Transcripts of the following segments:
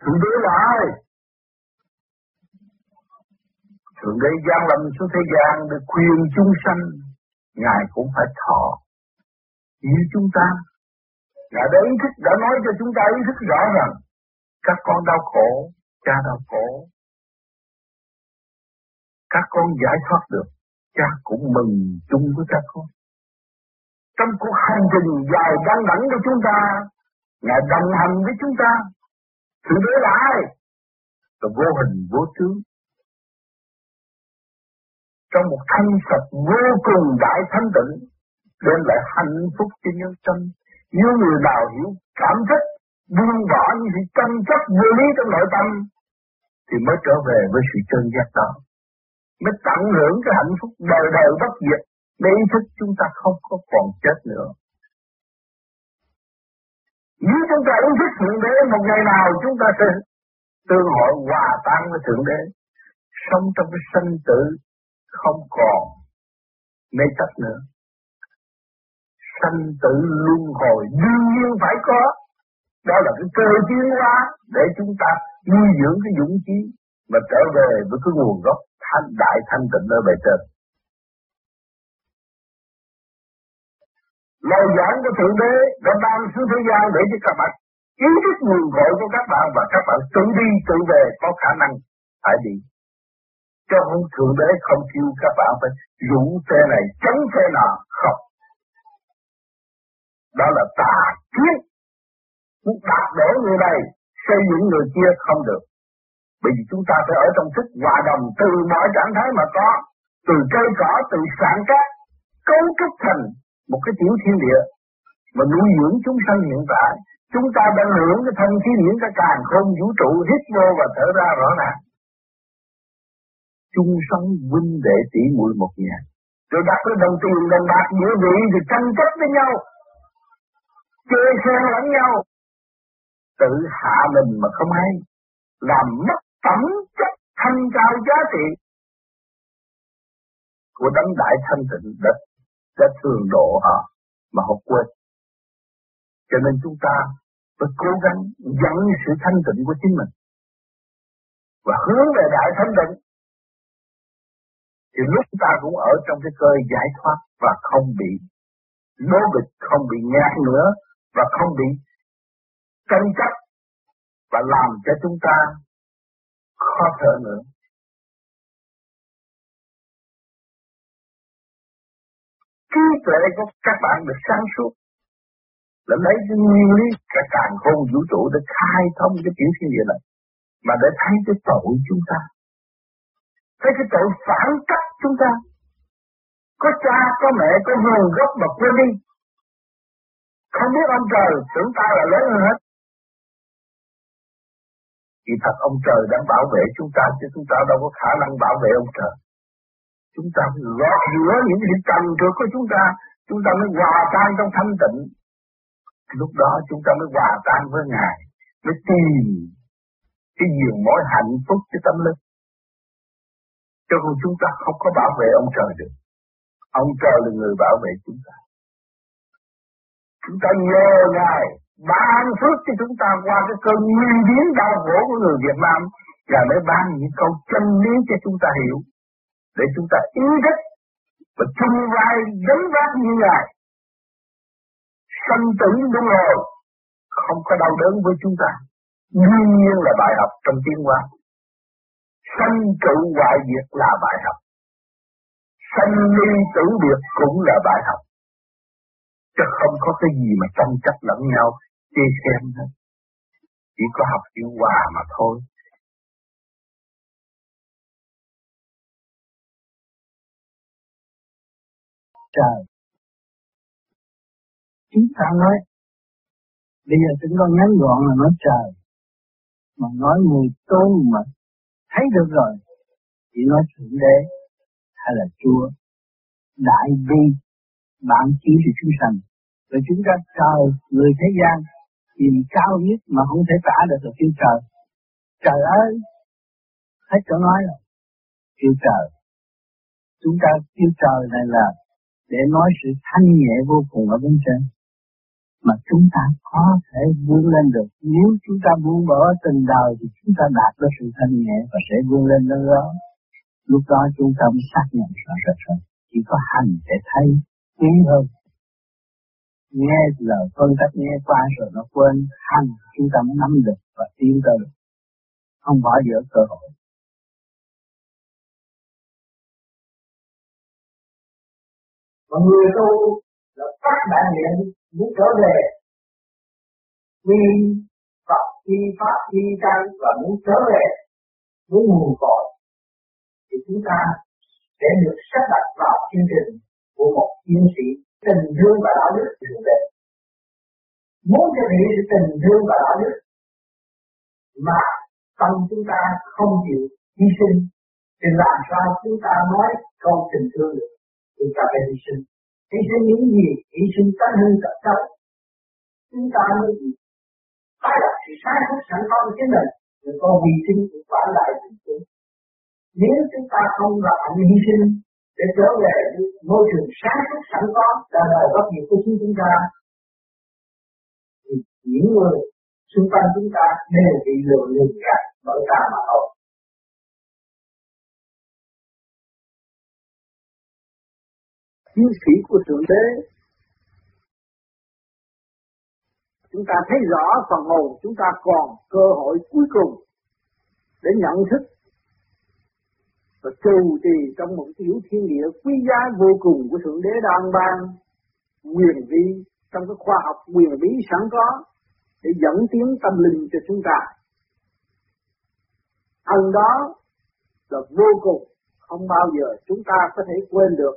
thượng đế là ai? Thượng đế gian lâm xuống thế gian để khuyên chúng sanh, ngài cũng phải thọ như chúng ta. Ngài đã ý thức, đã nói cho chúng ta ý thức rõ rằng các con đau khổ, cha đau khổ, các con giải thoát được, cha cũng mừng chung với các con. Trong cuộc hành trình dài đăng đẳng của chúng ta, ngài đồng hành với chúng ta thượng đế là ai là vô hình vô tướng. Trong một thanh sạch vô cùng đại thanh tịnh đem lại hạnh phúc cho nhân sinh nếu người nào hiểu cảm thức buông bỏ những sự tranh chấp vô lý trong nội tâm thì mới trở về với sự chân giác đó. Mới tận hưởng cái hạnh phúc đời đời bất diệt để ý thức chúng ta không có còn chết nữa nếu chúng ta ý thức thượng đế, một ngày nào chúng ta sẽ tương hội hòa tan với thượng đế. Sống trong cái sinh tử không còn mê chấp nữa. Sanh tử luân hồi đương nhiên phải có. Đó là cái cơ tiến hóa để chúng ta nuôi dưỡng cái dũng khí mà trở về với cái nguồn gốc thanh đại thanh tịnh ở bề trên. Lời giảng của thượng đế đã ban xuống thế gian để cho các bạn ý thức nguồn cội của các bạn và các bạn tự đi tự về có khả năng phải đi. Cho không thượng đế không kêu các bạn phải rủ xe này chống xe nọ, không. Đó là tà kiến. Muốn đạp đổ người này, xây dựng người kia không được. Bởi vì chúng ta phải ở trong thức hòa đồng từ mọi trạng thái mà có, từ cây cỏ, từ sản cát, cấu trúc thành một cái tiểu thiên địa mà nuôi dưỡng chúng sanh hiện tại. Chúng ta đang hưởng cái thân khí điển cái càng không vũ trụ hít vô và thở ra rõ ràng. Chung sống huynh đệ tỷ muội một nhà. Rồi đặt cái đồng tiền đồng bạc giữa vị thì tranh chấp với nhau chê khen lẫn nhau. Tự hạ mình mà không hay làm mất phẩm chất thanh cao giá trị của đấng đại thanh tịnh đã, đã thường độ họ mà họ quên cho nên chúng ta phải cố gắng dẫn sự thanh tịnh của chính mình và hướng về đại thanh tịnh thì lúc ta cũng ở trong cái cơ giải thoát và không bị nô bịch, không bị nhát nữa và không bị tranh chấp và làm cho chúng ta khó thở nữa. Trí tuệ của các bạn được sáng suốt. Là lấy cái nguyên lý cả càng không vũ trụ để khai thông cái tiểu thiên địa này, mà để thấy cái tội chúng ta. Thấy cái tội phản cách chúng ta. Có cha, có mẹ, có nguồn gốc mà quên đi. Không biết ông trời tưởng ta là lớn hơn hết. Thì thật ông trời đang bảo vệ chúng ta chứ chúng ta đâu có khả năng bảo vệ ông trời. Chúng ta gọt rửa những sự trần trượt của chúng ta, chúng ta mới hòa tan trong thanh tịnh. Lúc đó chúng ta mới hòa tan với Ngài, mới tìm cái nhiều mối hạnh phúc cho tâm linh. Cho không chúng ta không có bảo vệ ông trời được. Ông trời là người bảo vệ chúng ta. Chúng ta nhờ Ngài ban phước cho chúng ta qua cái cơn nguyên biến đau khổ của người Việt Nam và mới ban những câu chân lý cho chúng ta hiểu để chúng ta ý thức và chung vai gánh vác như ngài. Sanh tử luân hồi không có đau đớn với chúng ta. Đương nhiên là bài học trong tiến hóa. Sanh trụ hoại diệt là bài học. Sanh ly tử biệt cũng là bài học. Chứ không có cái gì mà tranh chấp lẫn nhau, chê xem hết chỉ có học chữ hòa mà thôi. Trời. Chúng ta nói, bây giờ chúng con ngắn gọn là nói trời, mà nói người tôn mà thấy được rồi, chỉ nói thượng đế hay là chúa. Đại bi bạn chỉ thì chúng sanh. Rồi chúng ta trời, người thế gian tìm cao nhất mà không thể tả được là kêu trời. Trời ơi, hết chỗ nói rồi. Kêu trời. Chúng ta kêu trời này là để nói sự thanh nhẹ vô cùng ở bên trên mà chúng ta có thể vươn lên được. Nếu chúng ta buông bỏ tình đời thì chúng ta đạt được sự thanh nhẹ và sẽ vươn lên nơi đó. Lúc đó chúng ta mới xác nhận rõ rệt hơn. Chỉ có hành để thấy quý hơn. Nghe lời phân cách nghe qua rồi nó quên hành chúng ta mới nắm được và tiến tới. Không bỏ dở cơ hội. Mà người tu là các đại niệm muốn trở về. Quy Phật quy Pháp quy căn và muốn trở về muốn nguồn cội. Thì chúng ta sẽ được sắp đặt vào chương trình của một chiến sĩ tình thương và đạo đức thượng về. Muốn cho hiện sự tình thương và đạo đức mà tâm chúng ta không chịu hy sinh, thì làm sao chúng ta nói câu tình thương được? Chúng ta phải hy sinh. Hy sinh những gì? Hy sinh tánh hư tật xấu chúng ta mới tái lập sự sai suốt sẵn có của chính mình. Rồi con hy sinh cũng phản lại tình chúng nếu chúng ta không làm hy sinh, để trở về môi trường sáng suốt sẵn có là đời bất diệt của chính chúng ta. Thì những người xung quanh chúng ta đều bị lừa lừa gạt bởi ta mà thôi chiến sĩ của Thượng Đế. Chúng ta thấy rõ phần hồn chúng ta còn cơ hội cuối cùng để nhận thức và trù trì trong một tiểu thiên địa quý giá vô cùng của Thượng Đế đang ban quyền vi trong cái khoa học quyền bí sẵn có để dẫn tiến tâm linh cho chúng ta. Ân đó là vô cùng, không bao giờ chúng ta có thể quên được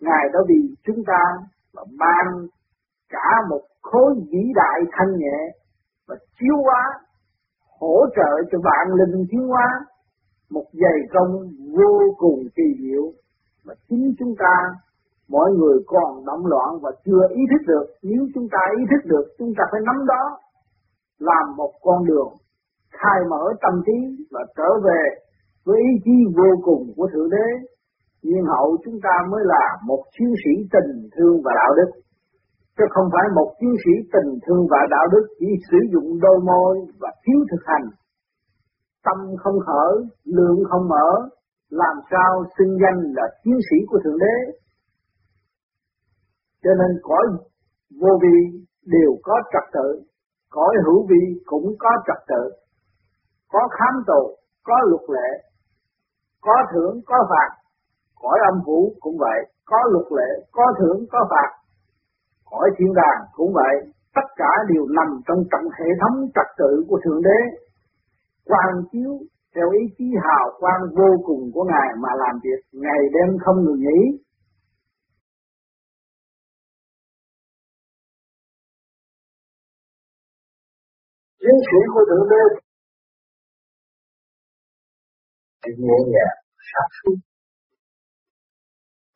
Ngài đã vì chúng ta mà mang cả một khối vĩ đại thanh nhẹ và chiếu hóa, hỗ trợ cho bạn linh tiến hóa, một dày công vô cùng kỳ diệu. Mà chính chúng ta, mọi người còn động loạn và chưa ý thức được. Nếu chúng ta ý thức được, chúng ta phải nắm đó, làm một con đường, khai mở tâm trí và trở về với ý chí vô cùng của thượng đế nhiên hậu chúng ta mới là một chiến sĩ tình thương và đạo đức. Chứ không phải một chiến sĩ tình thương và đạo đức chỉ sử dụng đôi môi và thiếu thực hành. Tâm không hở, lượng không mở làm sao xưng danh là chiến sĩ của thượng đế? Cho nên cõi vô vi đều có trật tự cõi hữu vi cũng có trật tự. Có khám tù có luật lệ có thưởng có phạt cõi âm phủ cũng vậy, có luật lệ, có thưởng, có phạt. Cõi thiên đàng cũng vậy, tất cả đều nằm trong trọng hệ thống trật tự của Thượng Đế. Quang chiếu theo ý chí hào quang vô cùng của Ngài mà làm việc ngày đêm không ngừng nghỉ. Chiến sĩ của Thượng Đế nhẹ nhàng, sáng suốt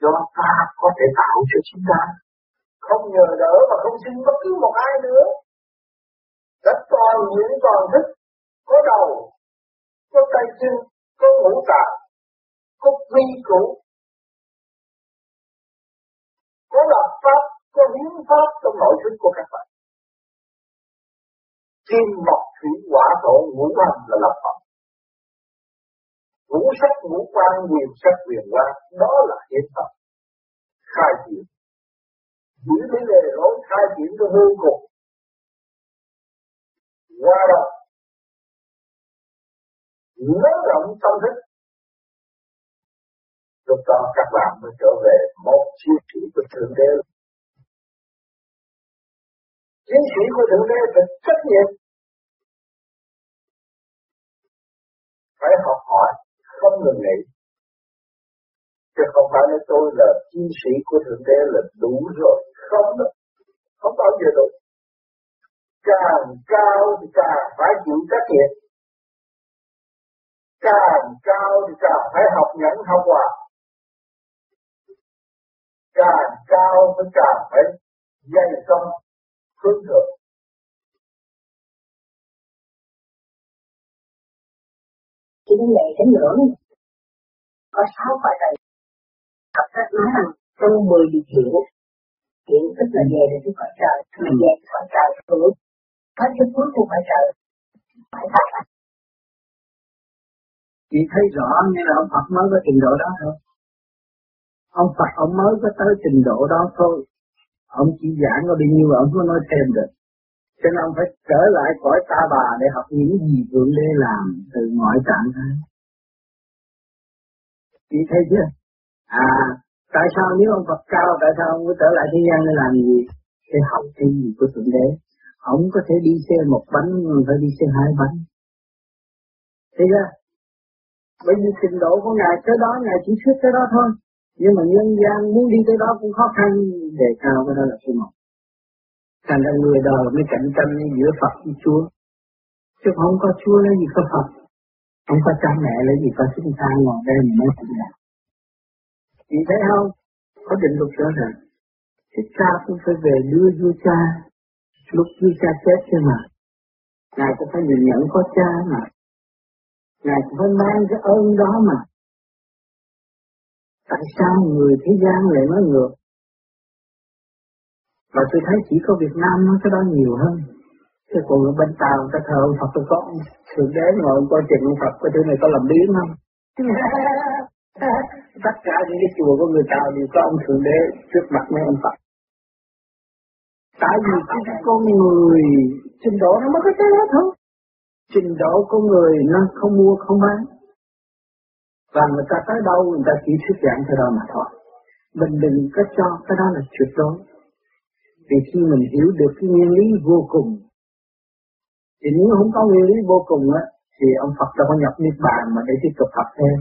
do ta có thể tạo cho chúng ta. Không nhờ đỡ và không xin bất cứ một ai nữa. Đã toàn nguyện toàn thức, có đầu, có tay chân, có ngũ tạng, có vi củ. Có lập pháp, có hiến pháp trong nội thức của các bạn. Kim mộc thủy quả thổ ngũ hành là lập pháp. Ngũ sắc, ngũ quan quyền sắc quyền quan đó là hiện tập khai triển. Giữ cái lề lối khai triển cho vô cùng qua đó nới rộng tâm thức. Lúc đó các bạn mới trở về một chiến sĩ của thượng đế. Chiến sĩ của thượng đế phải trách nhiệm. Phải học hỏi, không ngừng nghỉ chứ không phải nói tôi là chiến sĩ của thượng đế là đủ rồi. Không đó. không bao giờ đủ. Càng cao thì càng phải chịu trách nhiệm. Càng cao thì càng phải học nhẫn học hòa. Càng cao thì càng phải dày công hướng thượng. Chính lệ chánh ngưỡng có sáu quả trời học cách nói rằng trong 10 điều kiện. Chuyện tức là về được cái cõi trời mà về cái cõi trời được có cái cuối cùng cõi trời. Phải thật à? chị thấy rõ như là ông Phật mới có trình độ đó thôi. Ông Phật ông mới có tới trình độ đó thôi. Ông chỉ giảng có bao nhiêu ông có nói thêm được. Cho nên ông phải trở lại cõi ta bà để học những gì Thượng Đế làm từ mọi trạng thái. Chị thấy chưa? À, tại sao nếu ông Phật cao, tại sao ông mới trở lại thế gian để làm gì? Để học cái gì của Thượng Đế. Ông có thể đi xe một bánh, nhưng phải đi xe hai bánh. Thấy chưa? Bởi vì trình độ của Ngài tới đó, Ngài chỉ thuyết tới đó thôi. Nhưng mà nhân gian muốn đi tới đó cũng khó khăn, đề cao cái đó là số một. Thành ra người đời mới cạnh tranh giữa Phật với Chúa. Chứ không có Chúa lấy gì có Phật. Không có cha mẹ lấy gì có chúng ta ngồi đây mà nói chuyện này. Chị thấy không? Có định luật rõ ràng. Thế cha cũng phải về đưa vua cha. Lúc vua cha chết chứ mà. Ngài cũng phải nhìn nhận có cha mà. Ngài cũng phải mang cái ơn đó mà. Tại sao người thế gian lại nói ngược? Và tôi thấy chỉ có Việt Nam nói cái đó nhiều hơn. Chứ còn ở bên Tàu ta thờ ông Phật tôi có Thượng Đế ngồi coi chuyện ông Phật cái thứ này có làm biến không? Tất cả những cái chùa của người ta đều có ông Thượng Đế trước mặt mấy ông Phật. Tại vì cái con người, trình độ nó mới có cái đó thôi. Trình độ con người nó không mua, không bán. Và người ta tới đâu, người ta chỉ thuyết giảng theo đó mà thôi. Mình đừng có cho cái đó là tuyệt đối vì khi mình hiểu được cái nguyên lý vô cùng, thì nếu không có nguyên lý vô cùng á, thì ông Phật đâu có nhập niết bàn mà để tiếp tục học thêm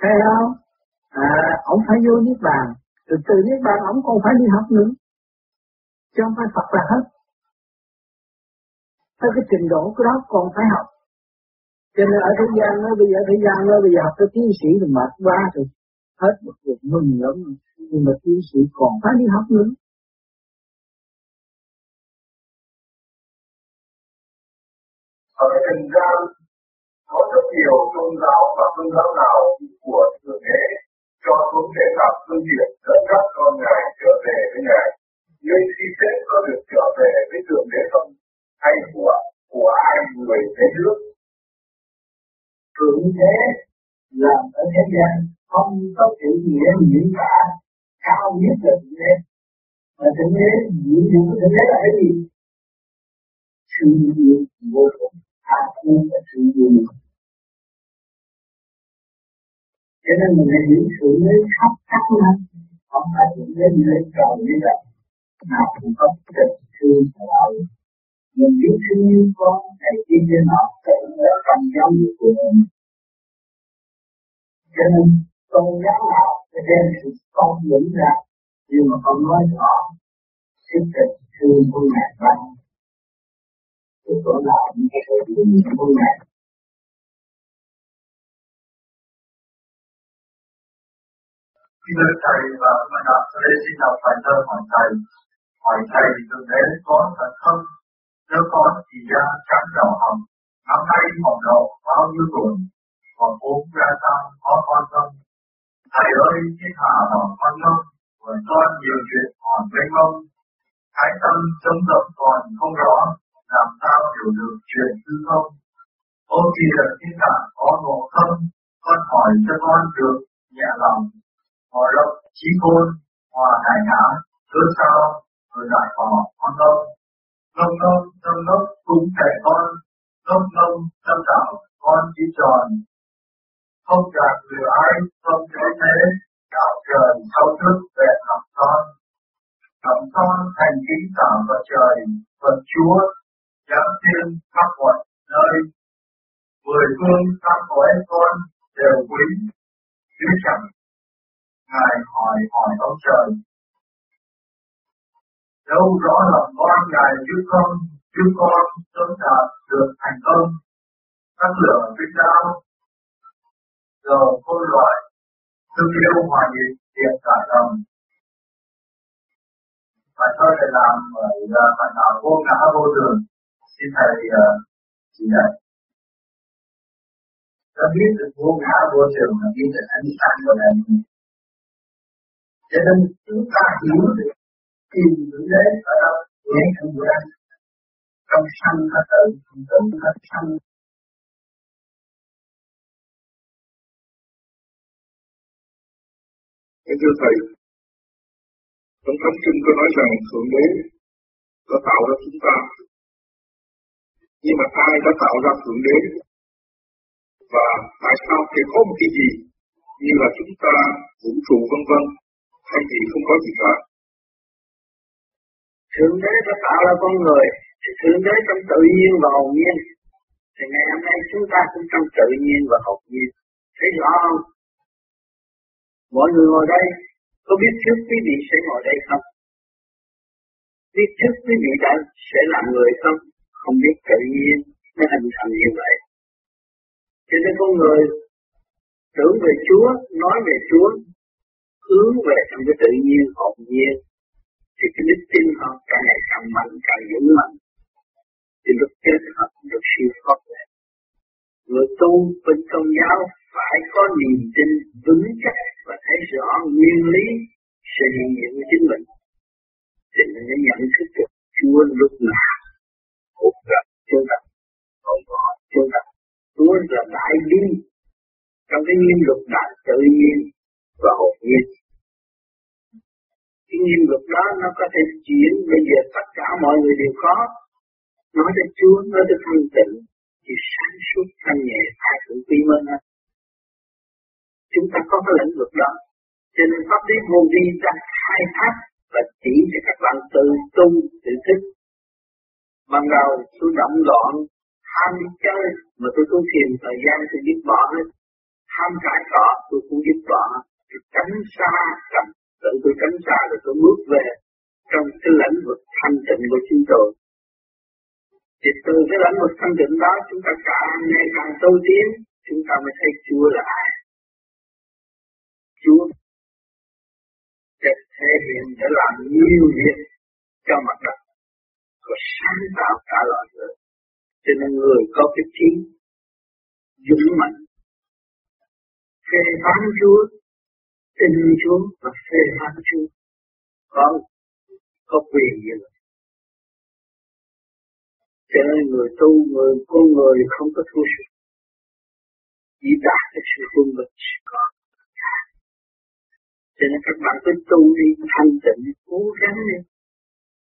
thấy không? À ông phải vô niết bàn. Từ từ niết bàn, ông còn phải đi học nữa. Chứ không phải Phật là hết. Tới cái trình độ của đó còn phải học. Cho nên ở thế gian nó bây giờ thế gian nó bây giờ học tới tiến sĩ thì mệt quá rồi. Hết một cuộc mừng lắm. Nhưng mà tiến sĩ còn phải đi học nữa. Ở thành ra có rất nhiều tôn giáo và tôn giáo nào của thượng đế cho xuống để làm phương tiện dẫn dắt con ngài trở về với ngài. Nhưng khi chết có được trở về với thượng đế không hay của của ai người thế trước thượng đế làm ở thế gian không có chữ nghĩa diễn tả cao nhất là thượng đế. Mà thượng đế diễn dụng của thượng đế là cái gì? Sự yêu vô cùng hạ thứ và sự yêu cho nên mình hãy hiểu sự đế khắp các lên không phải thượng đế nơi trời như vậy. Nào cũng có tình thương và đạo mình biết thương yêu con, thầy kia trên họ tự ở trong giáo dục của mình. Cho nên, tôn giáo nào sẽ đem sự con dẫn ra? Nhưng mà con nói rõ sự tình thương của ngài ban. Cái chỗ nào những cái sự thương của ngài. Khi lời thầy và mà đọc tôi đến xin đọc bài thơ hỏi thầy. Hỏi thầy thượng đế có thật không nếu có thì ra trắng đỏ hồng. Nắm tay màu đầu bao nhiêu tuổi còn uống ra sao? Có con không? Thầy ơi, thiên hạ lòng con không? Còn con nhiều chuyện còn mênh mông. Thái tâm chống động còn không rõ, làm sao hiểu được chuyện tư không? Ô kìa thiên hạ có ngộ không, con hỏi cho con được nhẹ lòng. Hòa lộc trí khôn, hòa đại não cớ sau rồi lại bỏ con lông lông lông lông lông cũng trẻ con, lông lông tâm đạo, con chỉ tròn, không gặp người ai không thế thế đạo trời sâu trước về học con. Học con thành kính tạo vật trời vật chúa giáng thiên khắp mọi nơi. Mười phương khắp cõi con đều quý chứ chẳng ngài hỏi hỏi ông trời. Đâu rõ lòng con ngài chứ không chứ con sớm đạt được thành công. Các lửa vinh đao. Giờ khôn loại thương yêu hòa nhịp tiền cả đồng và thơ này làm bởi bạn nào vô ngã vô thường xin thầy uh, chỉ dạy. Ta biết được vô ngã vô thường là biết được ánh sáng của đời cho nên chúng ta hiểu được tìm được đế ở đâu? Để không bữa ăn trong sanh ta tự không tính nó sanh. Thưa thầy, trong thánh kinh có nói rằng thượng đế có tạo ra chúng ta, nhưng mà ai đã tạo ra thượng đế? Và tại sao thì có một cái gì như là chúng ta vũ trụ vân vân? Hay gì không có gì cả. Thượng đế đã tạo ra con người thì thượng đế trong tự nhiên và hồn nhiên. Thì ngày hôm nay chúng ta cũng trong tự nhiên và hồn nhiên. Thấy rõ không? Mọi người ngồi đây có biết trước quý vị sẽ ngồi đây không? Biết trước quý vị đã sẽ làm người không? Không biết tự nhiên nó hình thành như vậy. Cho nên con người tưởng về Chúa, nói về Chúa, hướng về trong cái tự nhiên hồn nhiên, thì cái đức tin họ càng ngày càng mạnh, càng vững mạnh. Thì lúc chết họ cũng được siêu thoát về. Người tu bên công giáo phải có niềm tin vững chắc và thấy rõ nguyên lý sự hiện diện của chính mình. Thì mình mới nhận thức được Chúa lúc nào cũng gặp chúng ta, còn có chúng ta. Chúa là đại bi trong cái nguyên luật đại tự nhiên và hồn nhiên. Cái nghiêm luật đó nó có thể chuyển bây giờ tất cả mọi người đều có. Nói tới Chúa, nói tới thanh tịnh, thì sáng suốt thanh nhẹ ai cũng quy mơ hết. Chúng ta có cái lĩnh vực đó. Cho nên pháp lý vô vi ta khai thác và chỉ cho các bạn tự tu, tự thức. Ban đầu tôi động loạn, ham đi chơi, mà tôi tu thiền thời gian tôi giúp bỏ hết ham cãi cỏ tôi cũng giúp bỏ hết tránh xa cầm tự tôi tránh xa rồi tôi bước về trong cái lãnh vực thanh tịnh của chúng tôi. Thì từ cái lãnh vực thanh tịnh đó chúng ta càng ngày càng tu tiến chúng ta mới thấy Chúa là ai. Chúa để thể hiện để làm nhiều việc cho mặt đất có sáng tạo cả loài người. Cho nên người có cái trí dũng mạnh phê phán Chúa, tin Chúa và phê phán Chúa. Có, có quyền như vậy. Cho nên người tu, người con người không có thua sự. Chỉ đạt được sự quân bình có. Cho nên các bạn cứ tu đi thanh tịnh, cố gắng đi.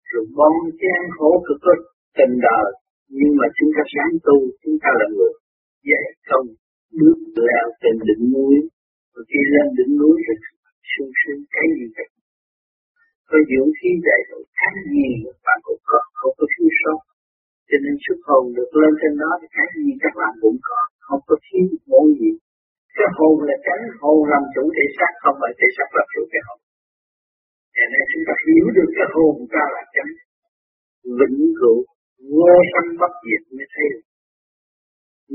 Rồi bon chen khổ cực có tình đời. Nhưng mà chúng ta sáng tu, chúng ta là người dạy công bước leo trên đỉnh núi rồi khi lên đỉnh núi thì sung sướng cái gì vậy? Có dưỡng khí dạy rồi cái gì bạn cũng có không có thiếu sót. Cho nên xuất hồn được lên trên đó thì cái gì các bạn cũng có không có thiếu món gì. Cái hồn là tránh hồn làm chủ thể xác không phải thể xác làm chủ cái hồn. Cho nên chúng ta hiểu được cái hồn ta là tránh vĩnh cửu vô sanh bất diệt mới thấy được.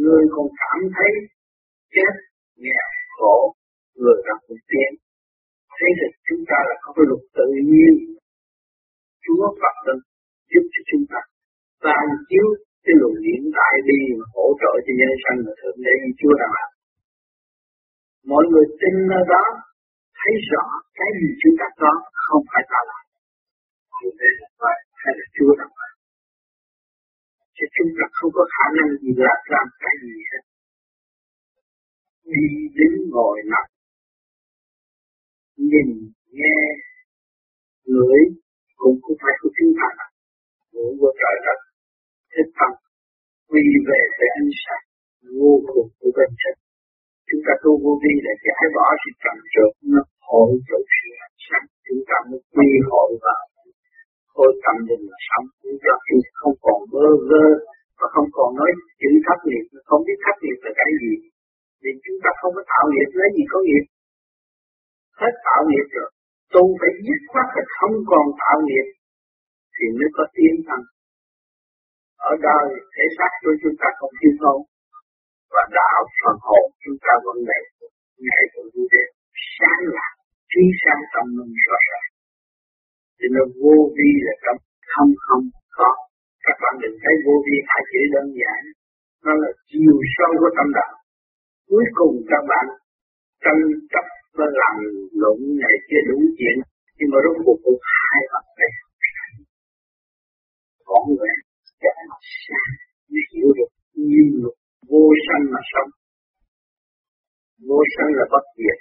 Người còn cảm thấy chết, nghèo, khổ, người ta cũng tiến. Thế thì chúng ta là có cái luật tự nhiên. Chúa Phật đã giúp cho chúng ta ban chiếu cái luồng hiện tại đi mà hỗ trợ cho nhân sanh mà thượng đế như Chúa đã làm. Mọi người tin nơi đó thấy rõ cái gì chúng ta có không phải ta làm. Thượng đế là vậy, hay là Chúa đang làm. Chứ chúng ta không có khả năng gì làm làm cái gì hết đi đứng ngồi nằm nhìn nghe lưỡi cũng không phải của chúng ta ngủ của trời đất thích tâm quy về với ánh sáng vô cùng của bên trên chúng ta tu vô vi để giải bỏ sự trầm trượt nó hội tụ sự ánh sáng chúng ta mới quy hội vào. Khối tâm linh là sống chúng ta khi không còn bơ vơ và không còn nói chữ thất nghiệp, không biết thất nghiệp là cái gì vì chúng ta không có tạo nghiệp, lấy gì có nghiệp? Hết tạo nghiệp rồi. Tu phải dứt khoát là không còn tạo nghiệp. Thì mới có tiến thân. Ở đời, thể xác của chúng ta không thiếu thốn. Và đạo phần hồn chúng ta vẫn đầy ngày của vui đẹp. Sáng lạc trí sáng tâm linh rõ ràng. Thì nó vô vi là tâm không không, có. Các bạn đừng thấy vô vi hai chữ đơn giản. Nó là chiều sâu của tâm đạo. Cuối cùng các bạn tranh chấp nó làm lộn này kia đúng chuyện. Nhưng mà rốt cuộc cũng hai mặt về có người sẽ sáng để hiểu được nhiên luật vô sanh mà sống. Vô sanh là bất diệt.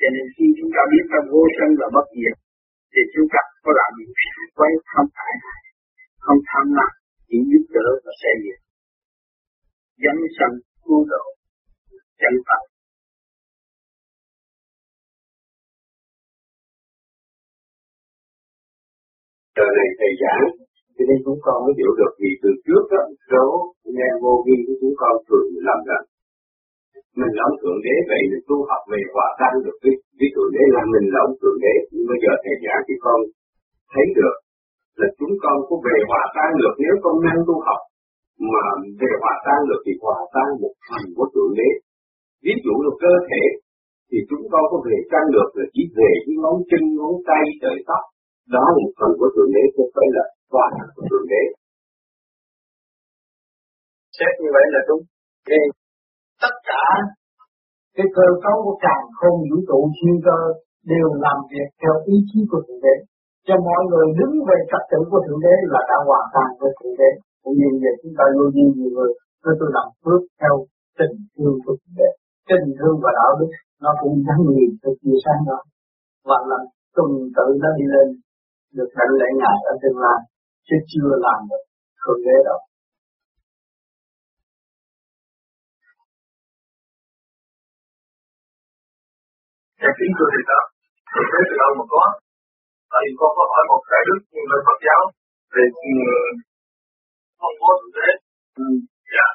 Cho nên khi chúng ta biết rằng vô sanh là bất diệt, thì chúng ta có làm những sai quấy, không phải không tham lam, chỉ giúp đỡ và xây dựng. Dân sanh cứu độ chân thật Giờ này thầy giảng, cho nên chúng con mới hiểu được vì từ trước đó, số nghe vô vi của chúng con thường làm rằng mình là ông thượng đế vậy mình tu học về hòa tan được với, với thượng đế là mình là ông thượng đế. Nhưng bây giờ thầy giảng thì con thấy được là chúng con có về hòa tan được. Nếu con năng tu học mà về hòa tan được thì hòa tan một phần của thượng đế. Ví dụ là cơ thể thì chúng con có về tan được là chỉ về cái ngón chân ngón tay trời tóc đó là một phần của thượng đế, không phải là toàn của thượng đế. Xét như vậy là đúng. Vì tất cả cái cơ cấu của càng không vũ trụ siêu cơ đều làm việc theo ý chí của thượng đế. Cho mọi người đứng về trật tự của thượng đế là đã hoàn toàn với thượng đế. Cũng như vậy chúng ta luôn như nhiều người tôi tôi làm phước theo tình thương của thượng đế. Tình thương và đạo đức nó cũng gắn liền với chia sáng đó. Và làm tuần tự nó đi lên được hạnh lễ ngài ở tương lai chứ chưa làm được thượng đế đâu Cái tiếng cười thì đó, thượng đế từ đâu mà có? Tại vì con có hỏi một đại đức nhưng mà Phật giáo về không có thượng đế. Ừ. Dạ.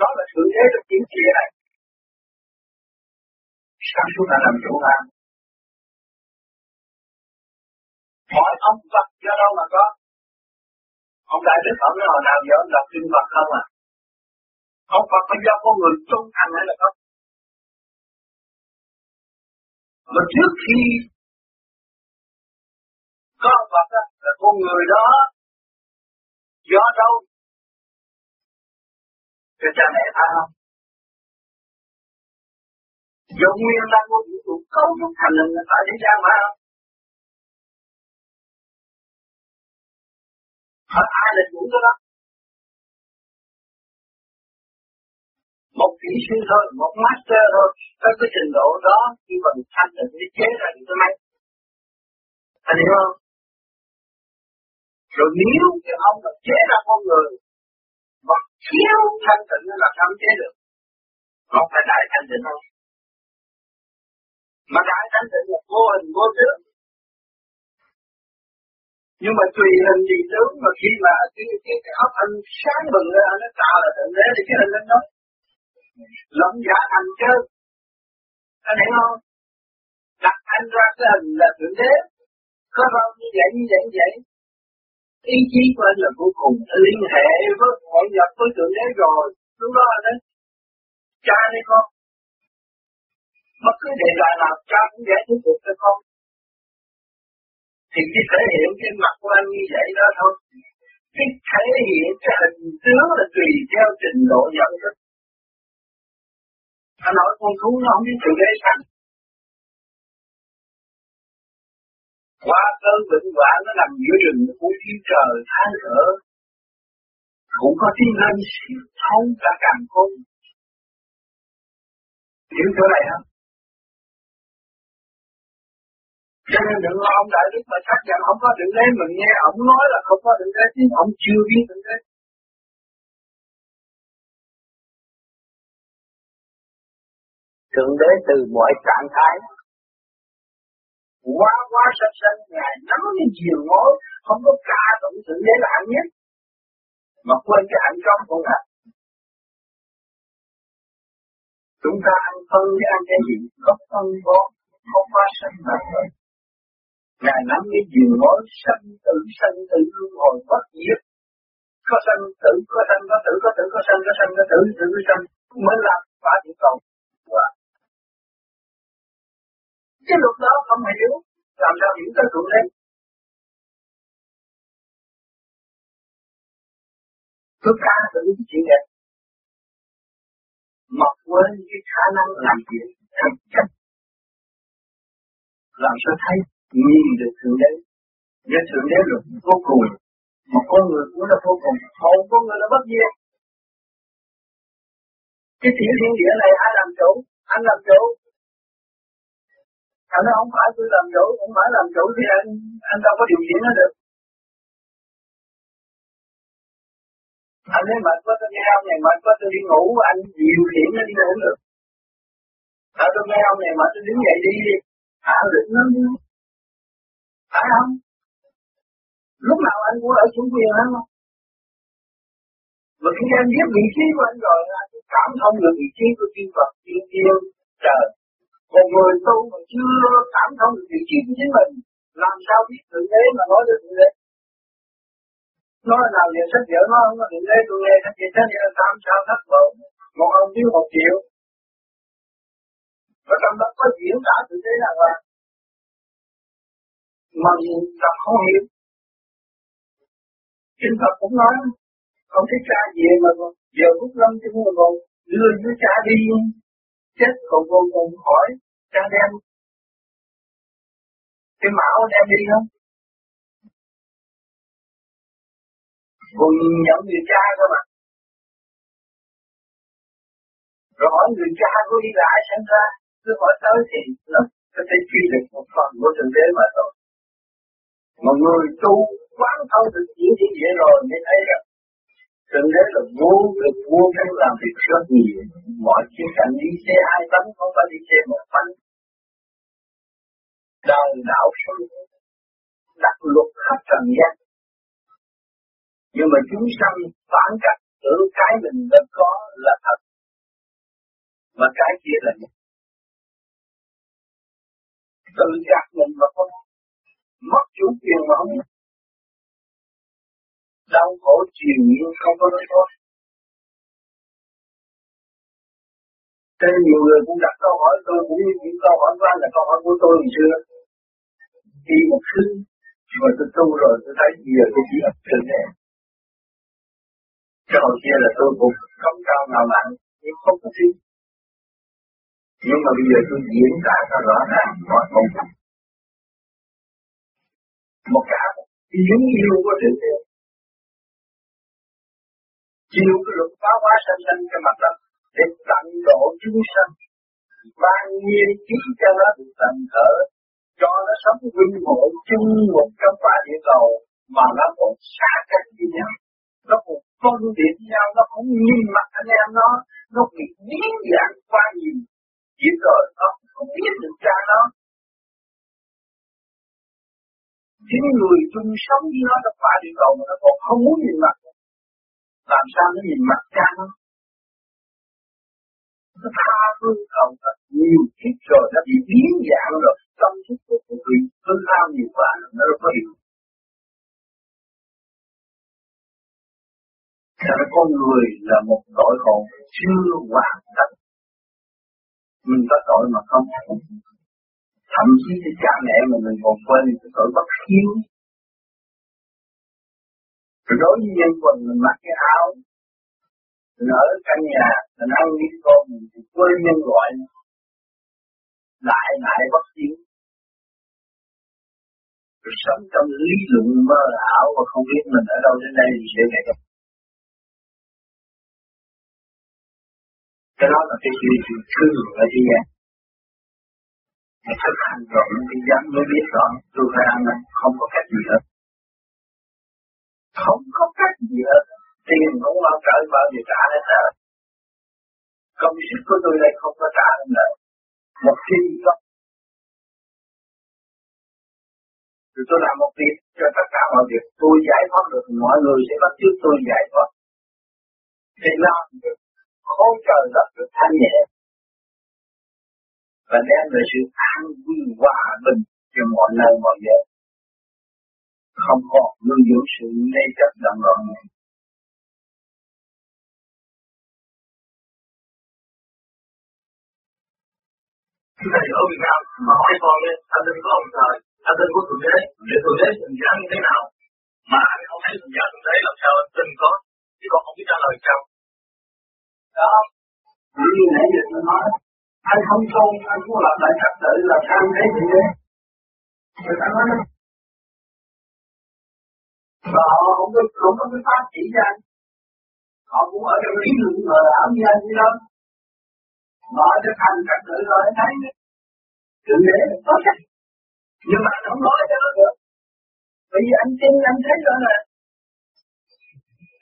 Đó là thượng đế được chính kia này. Sáng suốt đã làm chủ làm hỏi ông Phật do đâu mà có? Ông đại đức ông nói hồi nào giờ ông đọc kinh Phật không à? Ông Phật phải do con người tu hành hay là không? Mà trước khi có ông Phật đó, là con người đó do đâu? Cho cha mẹ tha không? Do nguyên năng của vũ trụ cấu trúc thành hình là tại thế gian mẹ không? Thật ai là chủ đó đó. Một kỹ sư thôi, một master thôi, tới cái trình độ đó chỉ bằng thanh định để chế ra những cái máy. Anh hiểu không? Rồi nếu cái ông đã chế ra con người mà thiếu thanh tịnh là không chế được. Không phải đại thanh tịnh không? Mà đại thanh tịnh là vô hình vô tướng nhưng mà tùy hình gì tướng mà khi mà cái cái, cái óc anh sáng bừng lên nó tạo là thượng đế thì cái hình anh đó lẫn giả thành chứ. Anh hiểu không? Đặt anh ra cái hình là thượng đế. Có không như vậy như vậy như vậy. Ý chí của anh là vô cùng liên hệ với hội nhập với thượng đế rồi. Lúc đó anh ấy cha đi con. Bất cứ đề tài nào cha cũng giải thích được cho con thì cái thể hiện cái mặt của anh như vậy đó thôi. Cái thể hiện cái hình tướng là tùy theo trình độ nhận thức. Anh nói con thú nó không biết thượng đế sẵn qua cơn bệnh hoạn nó nằm giữa rừng của thiên trời than thở cũng có tiếng lên siêu thấu cả càng khôn. Hiểu chỗ này không? Cho nên đừng lo, ông đại đức mà xác nhận không có thượng đế mình nghe. Ông nói là không có thượng đế chứ ông chưa biết thượng đế thượng đế từ mọi trạng thái, quá quá sanh sanh, ngài nắm như chiều ngối không có ca tụng thượng đế là hạnh nhất, mà quên cái hạnh trong của ngài. Chúng ta ăn phân với ăn cái gì? Có phân có không quá sanh mà thôi. Ngài nắm cái diều nói sanh tử sanh tử luân hồi bất diệt. Có sanh tử, có sanh, có tử, có tử, có sanh, có sanh, có tử, tử, có sanh. Mới làm phá địa cầu. Wow. Cái luật đó không hiểu, làm sao hiểu tới thượng đế. Cứ cá tự cái chuyện này. mà quên cái khả năng làm việc thực chất làm sao thấy nhìn được thượng đế nhưng thượng đế là vô cùng. Mà con người cũng là vô cùng. Hồn con người là bất diệt. Cái tiểu thiên địa này ai làm chủ? Anh làm chủ. Anh nói không phải tôi làm chủ, không phải làm chủ thì anh anh đâu có điều khiển nó được. Anh nói mệt quá, tôi nghe ông này mệt quá, tôi đi ngủ, anh điều khiển nó đi ngủ được. À tôi nghe ông này mệt, tôi đứng dậy đi. Hạ định nó đi phải không? Lúc nào anh cũng ở chủ quyền hắn không? Mà khi anh biết vị trí của anh rồi anh cảm thông được vị trí của thiên Phật thiên tiên trời. Một người tu mà chưa cảm thông được vị trí của chính mình làm sao biết thượng đế mà nói được thượng đế? Nói nào về sách vở nó không có thượng đế tôi nghe sách vở sách vở tam sao thất vọng, một ông thiếu một triệu. Và trong đó có diễn tả thượng đế là hoàng mà nhìn ta không hiểu. Kinh Phật cũng nói, không thấy cha gì mà còn giờ phút lâm chứ mà còn đưa với cha đi chết còn còn còn hỏi cha đem. Cái mão đem đi không? Còn nhận người cha cơ mà. Rồi hỏi người cha có đi lại sẵn ra, cứ hỏi tới thì nó có thể truy được một phần của thượng đế mà thôi mà người tu quán thông được những chuyện vậy rồi mới thấy rằng Thượng đế là vô lực, vô năng làm việc rất nhiều. Mọi khía cạnh đi xe hai bánh, không phải đi xe một bánh. Đời đạo sân đặt luật khắp trần gian. Nhưng mà chúng sanh phản cách tưởng cái mình đã có là thật. Mà cái kia là nhất Tự gạt mình mà không mất chủ quyền mà không biết đau khổ chiều nhưng không có lối thoát Thế nhiều người cũng đặt câu hỏi tôi cũng như những câu hỏi của anh là câu hỏi của tôi hồi xưa. Khi một thứ, mà tôi tu rồi tôi thấy giờ tôi chỉ ấp trên này. Cái hồi kia là tôi cũng không cao nào mạnh nhưng không có gì. Nhưng mà bây giờ tôi diễn tả cho rõ ràng mọi công việc. Một cả tiếng yêu của Thượng Đế chiều cái luật phá hóa sanh sanh cái mặt đất để tận độ chúng sanh. Ban nhiên trí cho nó được tận thở cho nó sống vinh hộ chung một trong ba địa cầu mà nó còn xa cách với nhau. Nó còn phân biệt nhau, nó cũng nhìn mặt anh em nó nó bị biến dạng qua nhìn chỉ rồi nó không biết được cha nó chính người chung sống với nó nó qua địa cầu mà nó còn không muốn nhìn mặt. Làm sao nó nhìn mặt cha nó? Nó tha phương cầu thật, nhiều kiếp rồi nó bị biến dạng rồi. Tâm thức của của vị hư hao nhiều quá, nó đâu có hiểu. Cho nên con người là một tội hồn chưa hoàn tất Mình có tội mà không Thậm chí cái cha mẹ mà mình còn quên cái tội bất hiếu. Rồi đối với nhân quần, mình mặc cái áo, mình ở căn nhà, mình ăn đi con mình thì quên nhân loại, lại lại bất hiếu. Rồi sống trong lý luận mơ ảo và không biết mình ở đâu đến đây thì sẽ về đâu cái đó là cái chuyện thương ở thế gian thực hành rồi mới dám mới biết rõ tôi phải ăn này, không có cách gì hết không có cách gì hết tiền cũng bao trợ bao giờ trả hết rồi công sức của tôi đây không có trả hết nữa một khi có Thì tôi làm một việc cho tất cả mọi việc tôi giải thoát được mọi người sẽ bắt chước tôi giải thoát thì làm được hỗ trời đất được thanh nhẹ và đem về sự an vui hòa bình cho mọi nơi mọi giờ không có nuôi dưỡng sự mê chấp động loạn này. Thầy ở Việt Nam mà hỏi con ấy, anh linh có ông trời, anh linh có thượng đế, để thượng đế hình dáng như thế nào? Mà anh không thấy hình dáng thượng đế làm sao anh tin có, chứ còn không biết trả lời sao. Đó, như nãy giờ tôi nói anh không tôn anh muốn làm lại trật tự là sao anh thấy gì đấy người ta nói đó và họ không có không có cái pháp chỉ cho anh. Họ cũng ở trong lý luận mờ ảo như anh như đâu mà ở trong thành trật tự rồi anh thấy đấy tự để có chắc nhưng mà anh không nói cho nó được. Bởi vì anh tin, anh thấy rõ là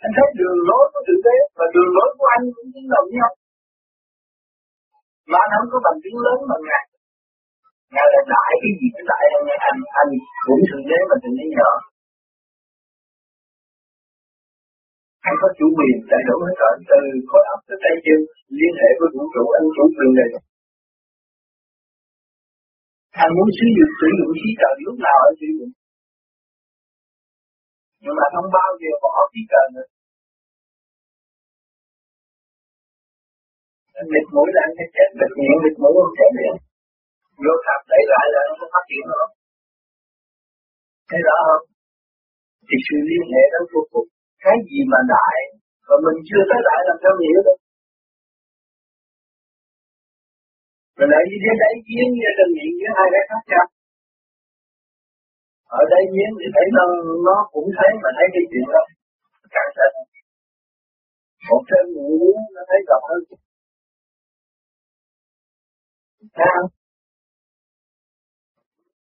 anh thấy đường lối của tự tế và đường lối của anh cũng tương đồng nhau mà anh không có bằng tiếng lớn bằng ngài. Ngài là đại cái gì? Cũng đại anh anh anh cũng thượng đế mà thượng đế nhỏ anh có chủ quyền, đầy đủ hết rồi. Từ khối óc tới tay chân, liên hệ với vũ trụ, anh chủ quyền đầy đủ. Anh muốn sử dụng sử dụng khí trời lúc nào anh sử dụng. Nhưng mà không bao giờ bỏ khí trời nữa. Anh mũi là anh sẽ chết bịt miệng nghịch mũi không chết miệng vô tháp đẩy lại là nó không phát triển nữa thấy rõ không? Thì sự liên hệ đó vô cùng. Cái gì mà đại và mình chưa tới đại làm sao hiểu được? Mình lại đi đến đấy giếng như trên miệng với hai cái khác nhau ở đây giếng thì thấy nó nó cũng thấy mà thấy cái chuyện đó. Càng thật một trên ngủ nó thấy rộng hơn sao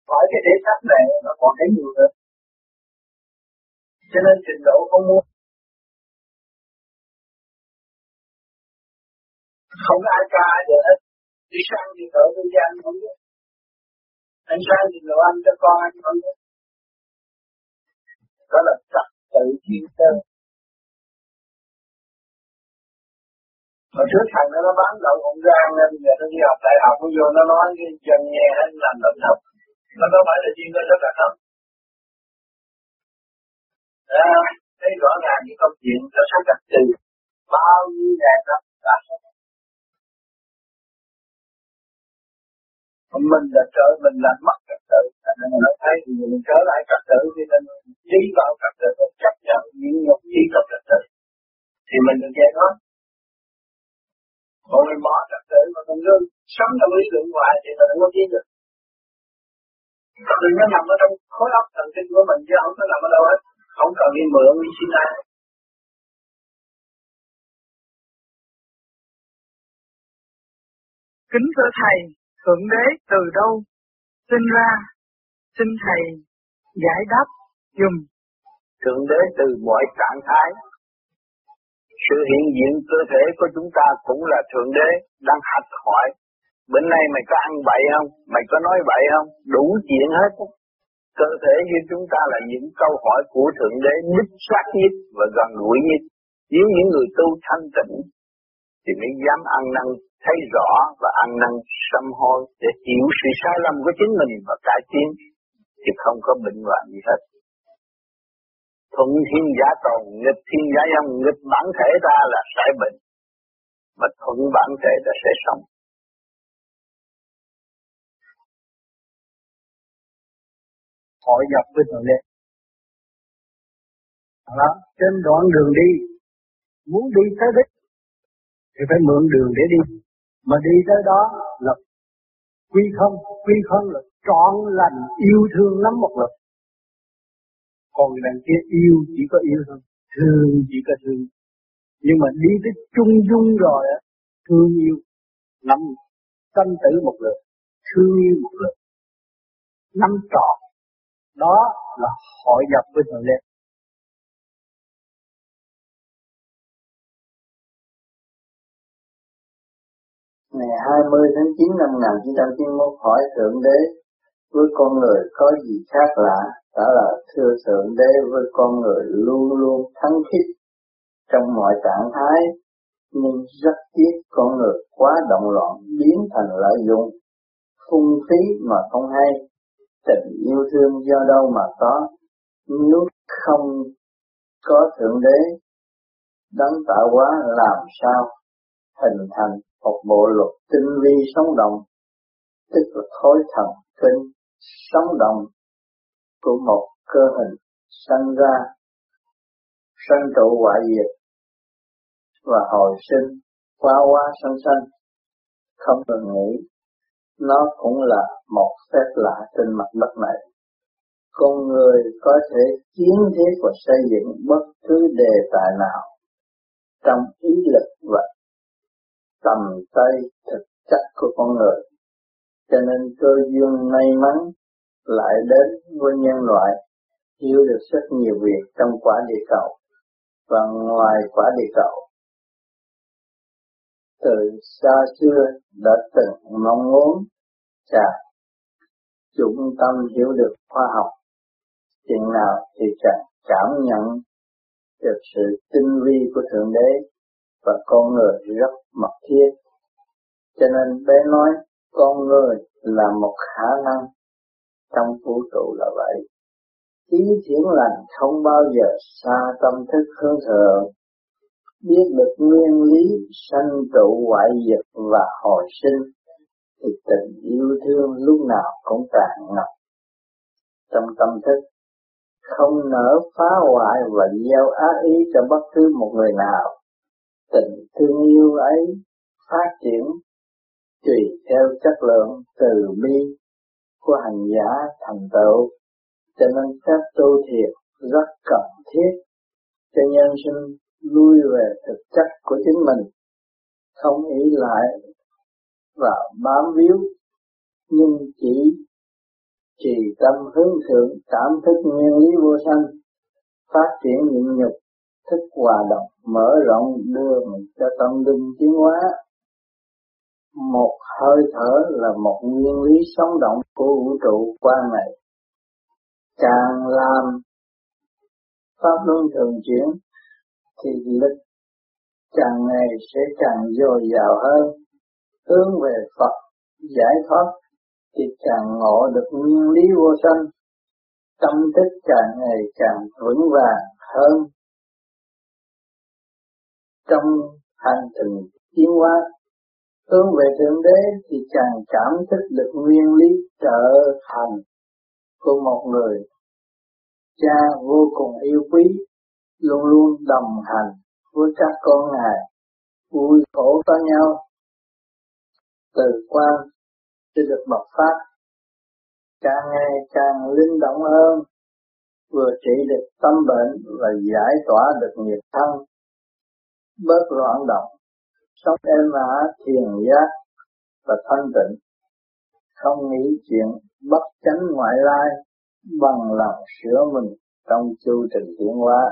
khỏi cái thể xác này nó còn thấy nhiều nữa cho nên trình độ không muốn không ai ca ai được hết. Đi sang thì thợ tôi gia anh không biết. Anh sang thì đồ anh cho con, anh không biết. Đó là tập tự thiên tâm. Mà trước thằng nó bán đậu hồng ra nên giờ nó đi học đại học nó vô nó nói cái chân nghe hết làm động thật. Nó có phải là chuyên cơ rất là không? À, thấy rõ ràng những công chuyện nó sẽ gặp từ. Bao nhiêu ngàn năm đã mình là trợ mình là mất trật tự. Nên nó thấy mình trở lại trật tự thì mình đi vào trật tự chấp nhận những nhục đi trong trật tự. Thì mình được nghe nói còn mình bỏ trật tự mà mình cứ sống trong lý luận hoài thì mình không có tiến được. Tự nó nằm ở trong khối óc thần kinh của mình chứ không có nằm ở đâu hết. Không cần đi mượn đi xin ai. Kính thưa thầy thượng đế từ đâu sinh ra? Xin thầy giải đáp dùm. Thượng đế từ mọi trạng thái sự hiện diện cơ thể của chúng ta cũng là Thượng Đế đang hạch hỏi. Bữa nay mày có ăn bậy không? Mày có nói bậy không? Đủ chuyện hết. Cơ thể như chúng ta là những câu hỏi của Thượng Đế đích xác nhất và gần gũi nhất. Nếu những người tu thanh tịnh thì mới dám ăn năn, thấy rõ và ăn năn sâm hôi để hiểu sự sai lầm của chính mình và cải tiến thì không có bệnh hoạn gì hết thuận thiên giả tồn nghịch thiên giả âm nghịch bản thể ta là sẽ bệnh, mà thuận bản thể ta sẽ sống. Hội nhập với thượng đế đó, trên đoạn đường đi, muốn đi tới đích, thì phải mượn đường để đi. Mà đi tới đó là quy không. Quy không là trọn lành, yêu thương lắm một lực còn đằng kia yêu chỉ có yêu thôi, thương chỉ có thương. Nhưng mà đi tới trung dung rồi á, thương yêu nắm tâm tử một lượt thương yêu một lượt nắm trọn, đó là hội nhập với thượng đế. Ngày 20 tháng 9 năm 1991 hỏi Thượng Đế với con người có gì khác lạ, đó là thưa thượng đế với con người luôn luôn thắng khích trong mọi trạng thái, nhưng rất tiếc con người quá động loạn biến thành lợi dụng phung phí mà không hay. Tình yêu thương do đâu mà có, nếu không có thượng đế, đấng tạo hóa làm sao hình thành một bộ luật tinh vi sống động, tức là khối thần kinh sống động của một cơ hình sanh ra, sanh trụ hoại diệt và hồi sinh qua qua sanh sanh không cần nghĩ, nó cũng là một phép lạ trên mặt đất này con người có thể chiến thiết và xây dựng bất cứ đề tài nào trong ý lực và tầm tay thực chất của con người. Cho nên cơ duyên may mắn lại đến với nhân loại, hiểu được rất nhiều việc trong quả địa cầu và ngoài quả địa cầu. Từ xa xưa đã từng mong muốn trả trung tâm hiểu được khoa học chuyện nào thì chẳng cảm nhận được sự tinh vi của Thượng Đế và con người rất mật thiết. Cho nên bé nói con người là một khả năng trong vũ trụ là vậy. Ý thiện lành không bao giờ xa tâm thức hướng thượng, biết được nguyên lý sanh trụ hoại diệt và hồi sinh, thì tình yêu thương lúc nào cũng tràn ngập trong tâm thức không nỡ phá hoại và gieo ác ý cho bất cứ một người nào. Tình thương yêu ấy phát triển tùy theo chất lượng từ bi của hành giả thành tựu, cho nên các tu thiệt rất cần thiết cho nhân sinh lui về thực chất của chính mình, không ý lại và bám víu nhưng chỉ trì tâm hướng thượng cảm thức nguyên lý vô sanh phát triển nhịn nhục thức hòa đồng mở rộng đường cho tâm linh tiến hóa một hơi thở là một nguyên lý sống động của vũ trụ quan này càng làm pháp luân thường chuyển, thì lực càng ngày sẽ càng dồi dào hơn. Hướng về Phật, giải thoát, thì càng ngộ được nguyên lý vô sanh. Tâm thức càng ngày càng vững vàng hơn. Trong hành trình tiến hóa hướng về thượng đế thì càng cảm thức được nguyên lý trở thành của một người. Cha vô cùng yêu quý, luôn luôn đồng hành với các con ngài, vui khổ có nhau, từ quan sẽ được bộc phát càng ngày càng linh động hơn, vừa trị được tâm bệnh và giải tỏa được nghiệp thân, bớt loạn động sống êm ả thiền giác và thanh tịnh, không nghĩ chuyện bất chánh ngoại lai bằng lòng sửa mình trong chu trình tiến hóa.